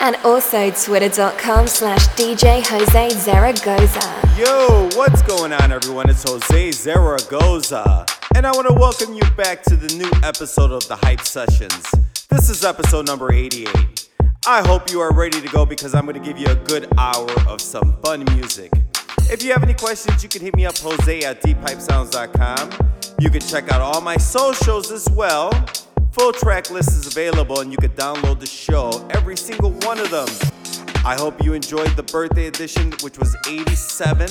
And also twitter.com slash DJ Jose Zaragoza. Yo, what's going on everyone? It's Jose Zaragoza. And I want to welcome you back to the new episode of the Hype Sessions. This is episode number 88. I hope you are ready to go because I'm going to give you a good hour of some fun music. If you have any questions, you can hit me up, Jose at deephypesounds.com. You can check out all my socials as well. Full track list is available and you can download the show, every single one of them. I hope you enjoyed the birthday edition, which was 87.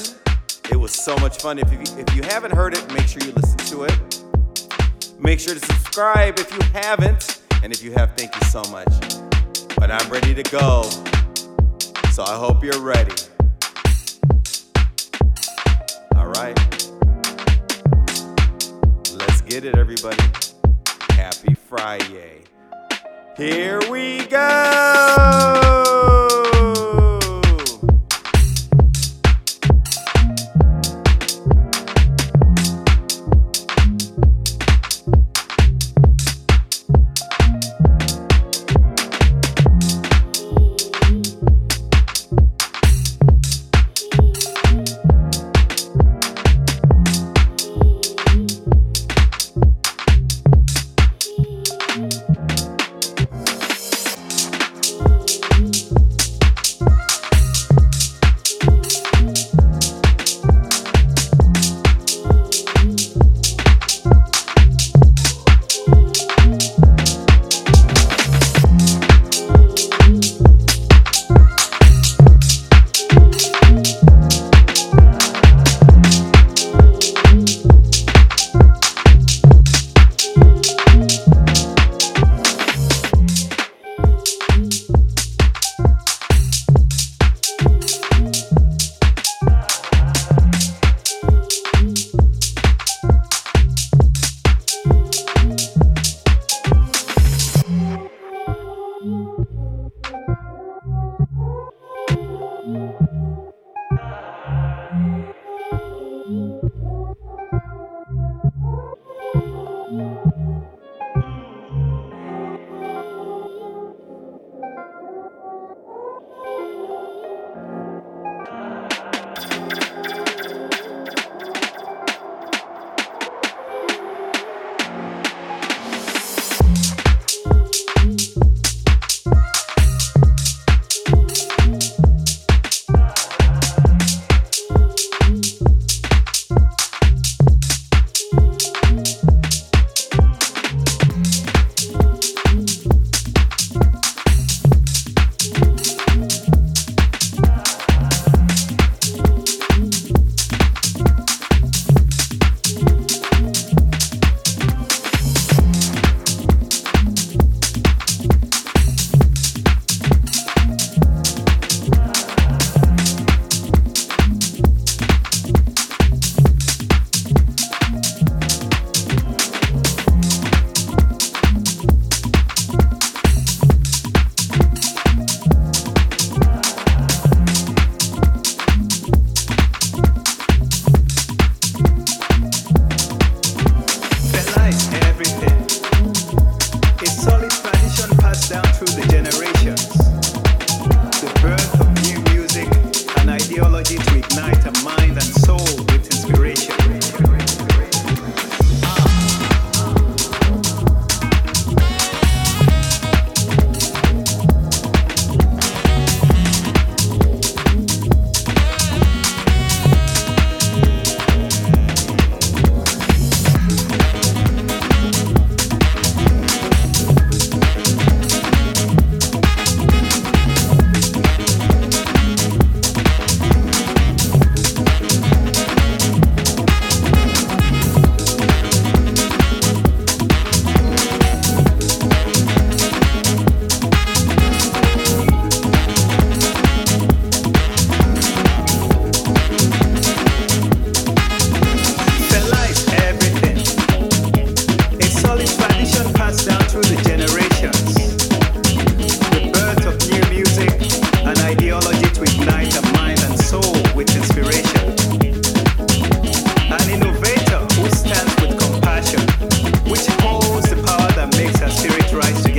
It was so much fun. If you, if you haven't heard it, make sure you listen to it. Make sure to subscribe if you haven't. And if you have, thank you so much. But I'm ready to go. So I hope you're ready. All right. Let's get it, everybody. Happy Friday. Here we go.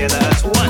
that's why.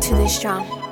To this drum.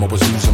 Time I was losing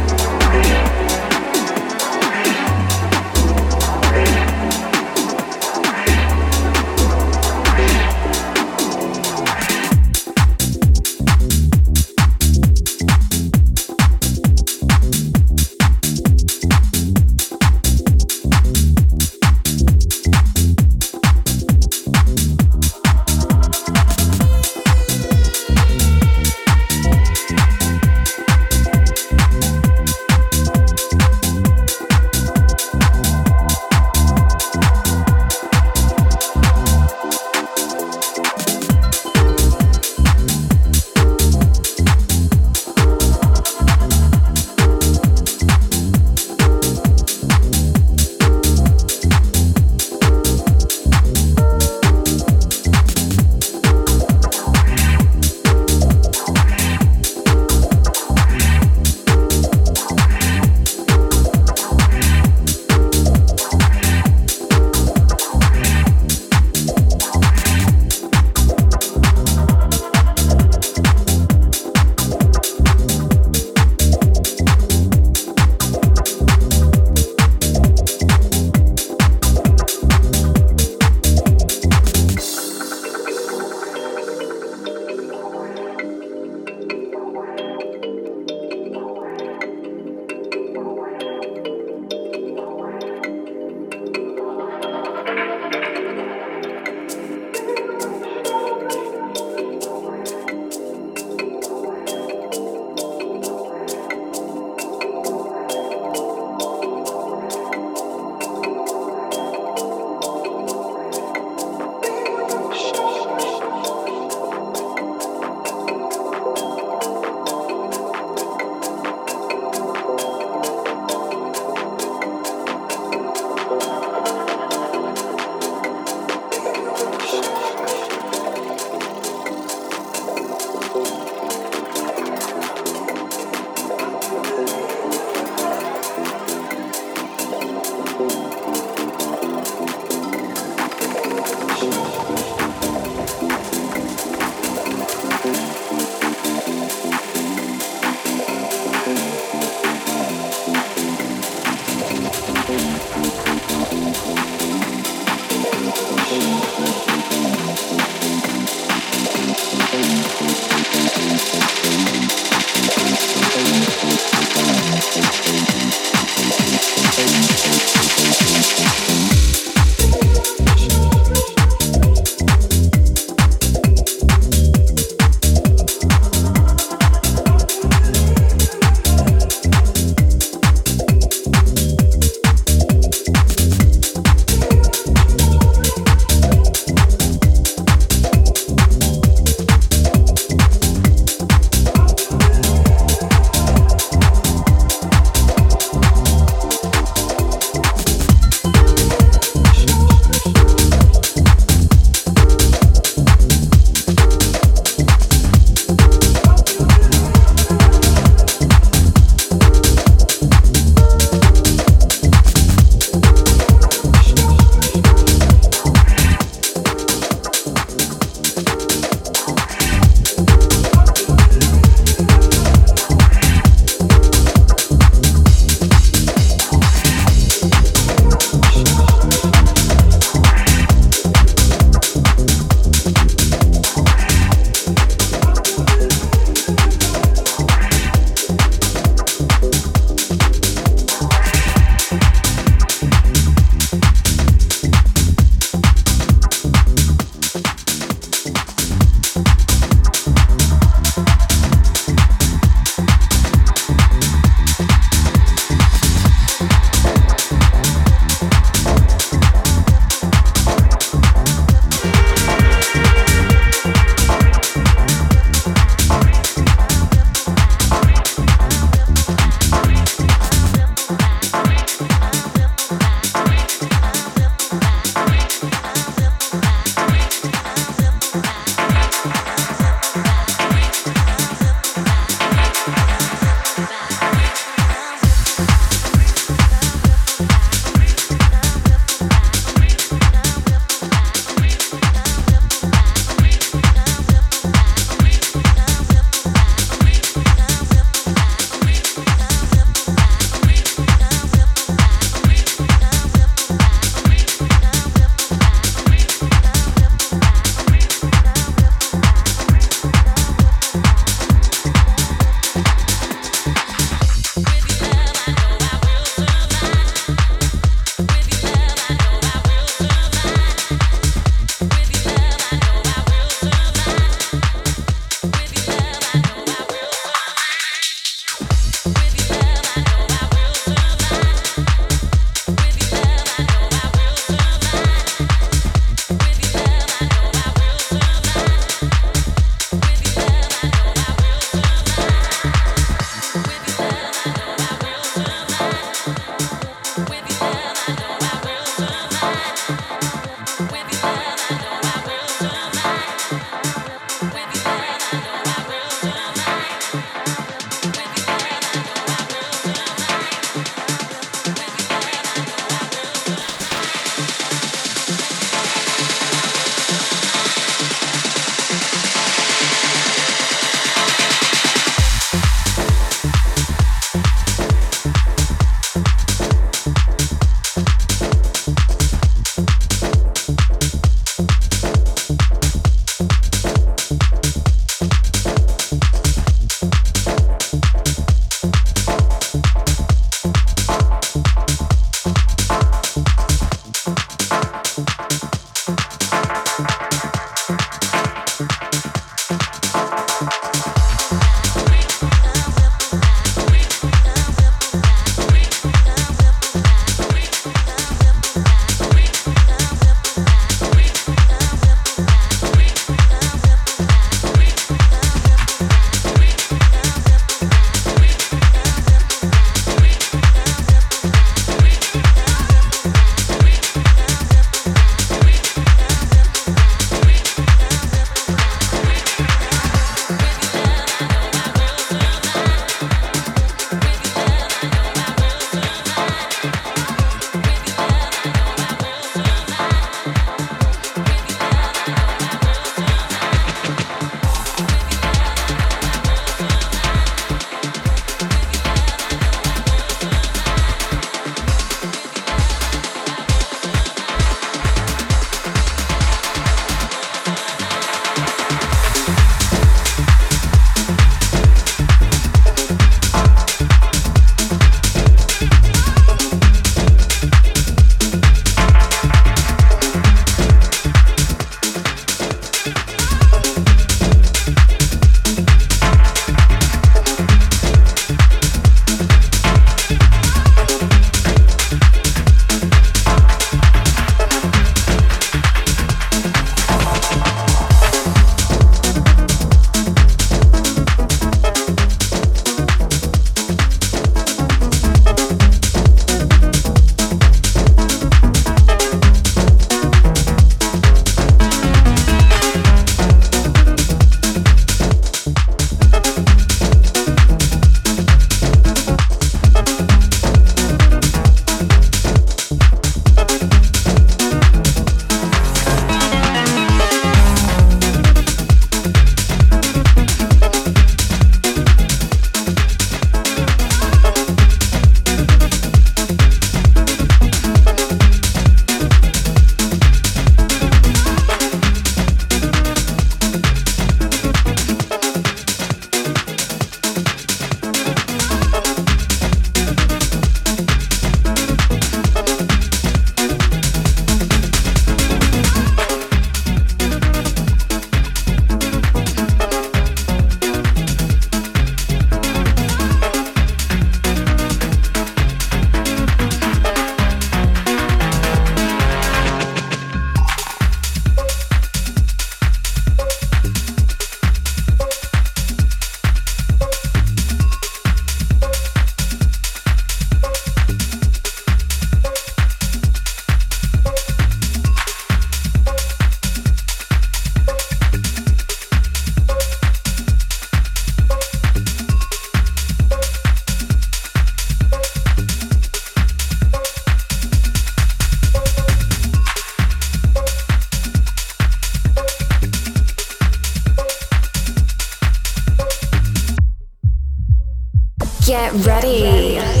Get ready. the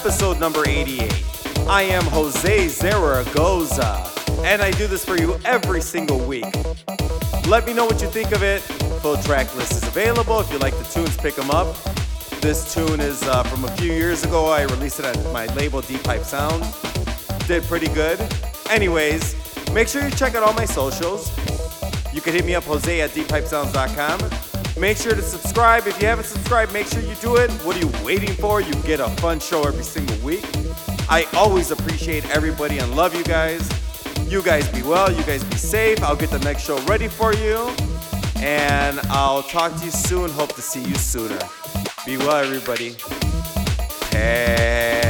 episode number 88. I am Jose Zaragoza, and I do this for you every single week. Let me know what you think of it. Full track list is available. If you like the tunes, pick them up. This tune is uh, from a few years ago. I released it at my label Deep Hype Sound. Did pretty good. Anyways, make sure you check out all my socials. You can hit me up, Jose at deephypesounds.com. Make sure to subscribe. If you haven't subscribed, make sure you do it. What are you waiting for? You get a fun show every single week. I always appreciate everybody and love you guys. You guys be well, you guys be safe. I'll get the next show ready for you. And I'll talk to you soon. Hope to see you sooner. Be well, everybody. Hey.